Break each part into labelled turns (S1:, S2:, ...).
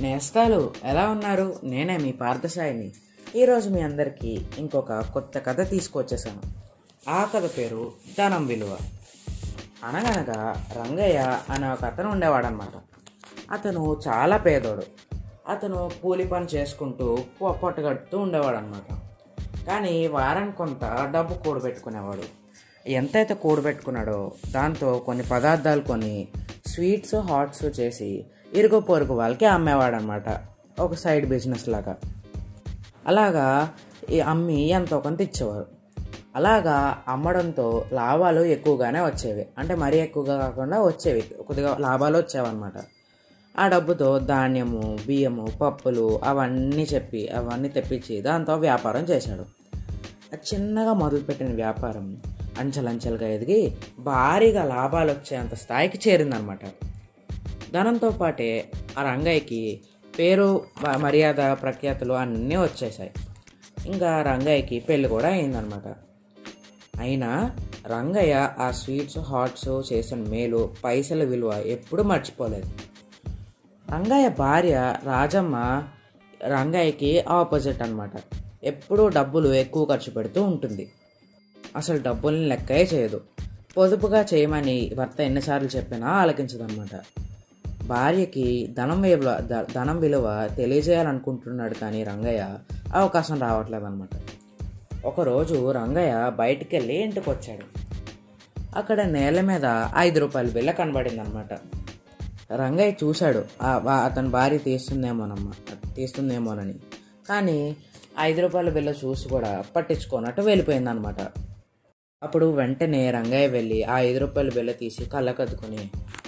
S1: నేస్తాలు ఎలా ఉన్నారు? నేనే మీ పార్థసాయిని. ఈరోజు మీ అందరికీ ఇంకొక కొత్త కథ తీసుకొచ్చేసాను. ఆ కథ పేరు ధనం విలువ. అనగనగా రంగయ్య అనే ఒక అతను ఉండేవాడనమాట అతను చాలా పేదోడు. అతను కూలి పని చేసుకుంటూ పొ- పొట్టగడుతూ ఉండేవాడనమాట కానీ వారానికి కొంత డబ్బు కూడబెట్టుకునేవాడు. ఎంతైతే కూడబెట్టుకున్నాడో దాంతో కొన్ని పదార్థాలు కొని స్వీట్స్ హాట్స్ చేసి ఇరుగు పొరుగు వాళ్ళకి అమ్మేవాడనమాట. ఒక సైడ్ బిజినెస్ లాగా. అలాగా ఈ అమ్మి ఎంతో కొంత ఇచ్చేవారు. అలాగా అమ్మడంతో లాభాలు ఎక్కువగానే వచ్చేవి. అంటే మరీ ఎక్కువగా కాకుండా వచ్చేవి. కొద్దిగా లాభాలు వచ్చేవన్నమాట. ఆ డబ్బుతో ధాన్యము బియ్యము పప్పులు అవన్నీ చెప్పి అవన్నీ తెప్పించి దాంతో వ్యాపారం చేశాడు. చిన్నగా మొదలుపెట్టిన వ్యాపారం అంచెలంచెలుగా ఎదిగి భారీగా లాభాలు వచ్చేంత స్థాయికి చేరిందనమాట ధనంతో పాటే ఆ రంగయ్యకి పేరు మర్యాద ప్రఖ్యాతులు అన్నీ వచ్చేసాయి ఇంకా రంగయ్యకి పెళ్ళి కూడా అయిందనమాట అయినా రంగయ్య ఆ స్వీట్స్ హాట్స్ చేసిన మేలు పైసల విలువ ఎప్పుడూ మర్చిపోలేదు. రంగయ్య భార్య రాజమ్మ రంగయ్యకి ఆపోజిట్ అనమాట ఎప్పుడూ డబ్బులు ఎక్కువ ఖర్చు పెడుతూ ఉంటుంది. అసలు డబ్బుల్ని లెక్కే చేయదు. పొదుపుగా చేయమని భర్త ఎన్నిసార్లు చెప్పినా ఆలకించదనమాట భార్యకి ధనం విలువ ధనం విలువ తెలియజేయాలనుకుంటున్నాడు కానీ రంగయ్య అవకాశం రావట్లేదు అనమాట ఒకరోజు రంగయ్య బయటికి వెళ్ళి ఇంటికి వచ్చాడు అక్కడ నేల మీద ఐదు రూపాయల బిల్ల కనబడింది అనమాట రంగయ్య చూశాడు అతని భార్య తీస్తుందేమోనమ్మ తీస్తుందేమోనని. కానీ ఐదు రూపాయల బిల్ల చూసి కూడా పట్టించుకోనట్టు వెళ్ళిపోయింది అనమాట అప్పుడు వెంటనే రంగయ్య వెళ్ళి ఆ ఐదు రూపాయల బిల్ల తీసి కళ్ళకద్దుకుని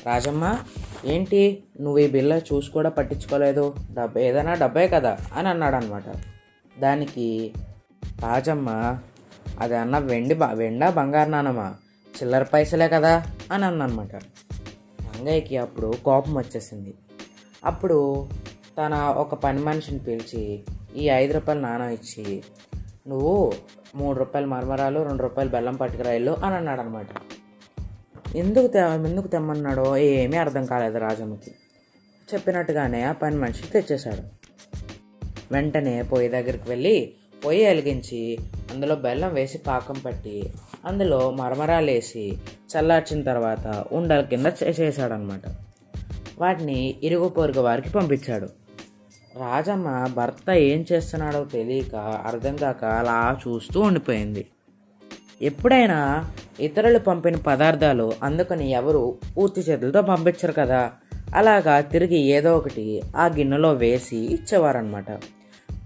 S1: రాజమ్మ ఏంటి? నువ్వు ఈ బిల్ల చూసి కూడా పట్టించుకోలేదు. డబ్బా ఏదైనా డబ్బే కదా? అని అన్నాడు అనమాట దానికి రాజమ్మ అది అన్న వెండి వెండా బంగారు నానమ్మా. చిల్లర పైసలే కదా? అని అన్నమాట రంగయ్యకి అప్పుడు కోపం వచ్చేసింది. అప్పుడు తన ఒక పని మనిషిని పిలిచి ఈ ఐదు రూపాయలు నాణం ఇచ్చి నువ్వు మూడు రూపాయలు మరమరాలు రెండు రూపాయలు బెల్లం పట్టుకురాయలు అని అన్నాడు అనమాట ఎందుకు తె ఎందుకు తెమ్మన్నాడో ఏమీ అర్థం కాలేదు రాజమ్మకి చెప్పినట్టుగానే ఆ పని మనిషి తెచ్చేశాడు. వెంటనే పొయ్యి దగ్గరికి వెళ్ళి పొయ్యి వెలిగించి అందులో బెల్లం వేసి పాకం పట్టి అందులో మరమరాలు వేసి చల్లార్చిన తర్వాత ఉండల కింద చేసేసాడనమాట వాటిని ఇరుగు పొరుగు వారికి పంపించాడు. రాజమ్మ భర్త ఏం చేస్తున్నాడో తెలియక అర్థం కాక అలా చూస్తూ ఉండిపోయింది. ఎప్పుడైనా ఇతరులు పంపిన పదార్థాలు అందుకని ఎవరు పూర్తి చేతులతో పంపించరు కదా. అలాగా తిరిగి ఏదో ఒకటి ఆ గిన్నెలో వేసి ఇచ్చేవారనమాట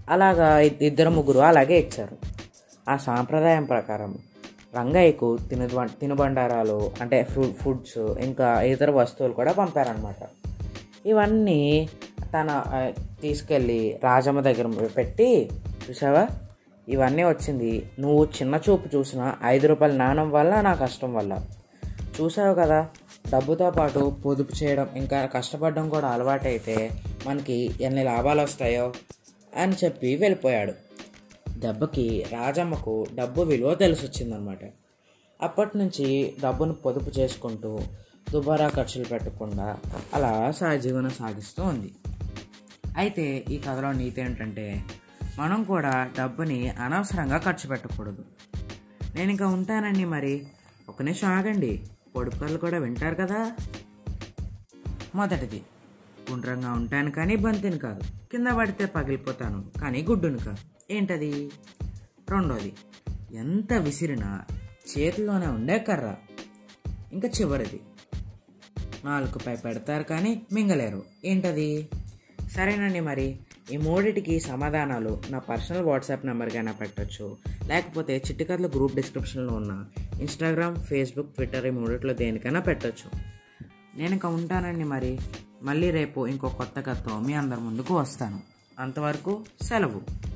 S1: అలాగా ఇద్దరు ముగ్గురు అలాగే ఇచ్చారు. ఆ సాంప్రదాయం ప్రకారం రంగయ్యకు తిను తినుబండారాలు అంటే ఫుడ్ ఫుడ్స్ ఇంకా ఇతర వస్తువులు కూడా పంపారనమాట ఇవన్నీ తన తీసుకెళ్ళి రాజమ్మ దగ్గర పెట్టి చూసావా ఇవన్నీ వచ్చింది. నువ్వు చిన్న చూపు చూసిన ఐదు రూపాయల నాణం వల్ల నా కష్టం వల్ల. చూసావు కదా డబ్బుతో పాటు పొదుపు చేయడం ఇంకా కష్టపడడం కూడా అలవాటైతే మనకి ఎన్ని లాభాలు వస్తాయో అని చెప్పి వెళ్ళిపోయాడు. దెబ్బకి రాజమ్మకు డబ్బు విలువ తెలిసొచ్చిందనమాట. అప్పటి నుంచి డబ్బును పొదుపు చేసుకుంటూ దుబారా ఖర్చులు పెట్టకుండా అలా సహజీవనం సాగిస్తూ ఉంది. అయితే ఈ కథలో నీతి ఏంటంటే మనం కూడా డబ్బుని అనవసరంగా ఖర్చు పెట్టకూడదు. నేను ఇంకా ఉంటానండి మరి. ఒక నిమిషం ఆగండి. పొడుపుకలు కూడా వింటారు కదా. మొదటిది. గుండ్రంగా ఉంటాను కానీ బంతిని కాదు. కింద పడితే పగిలిపోతాను కానీ గుడ్డును కాదు. ఏంటది? రెండోది. ఎంత విసిరినా చేతిలోనే ఉండే కర్ర. ఇంకా చివరిది. నాలుగుపై పెడతారు కానీ మింగలేరు. ఏంటది? సరేనండి మరి. ఈ మూడిటికి సమాధానాలు నా పర్సనల్ వాట్సాప్ నెంబర్కైనా పెట్టచ్చు. లేకపోతే చిట్టికథల గ్రూప్ డిస్క్రిప్షన్లో ఉన్న ఇన్స్టాగ్రామ్ ఫేస్బుక్ ట్విట్టర్ ఈ మూడిట్లో దేనికైనా పెట్టొచ్చు. నేను ఇంకా ఉంటానండి మరి. మళ్ళీ రేపు ఇంకో కొత్త కథతో మీ అందరి ముందుకు వస్తాను. అంతవరకు సెలవు.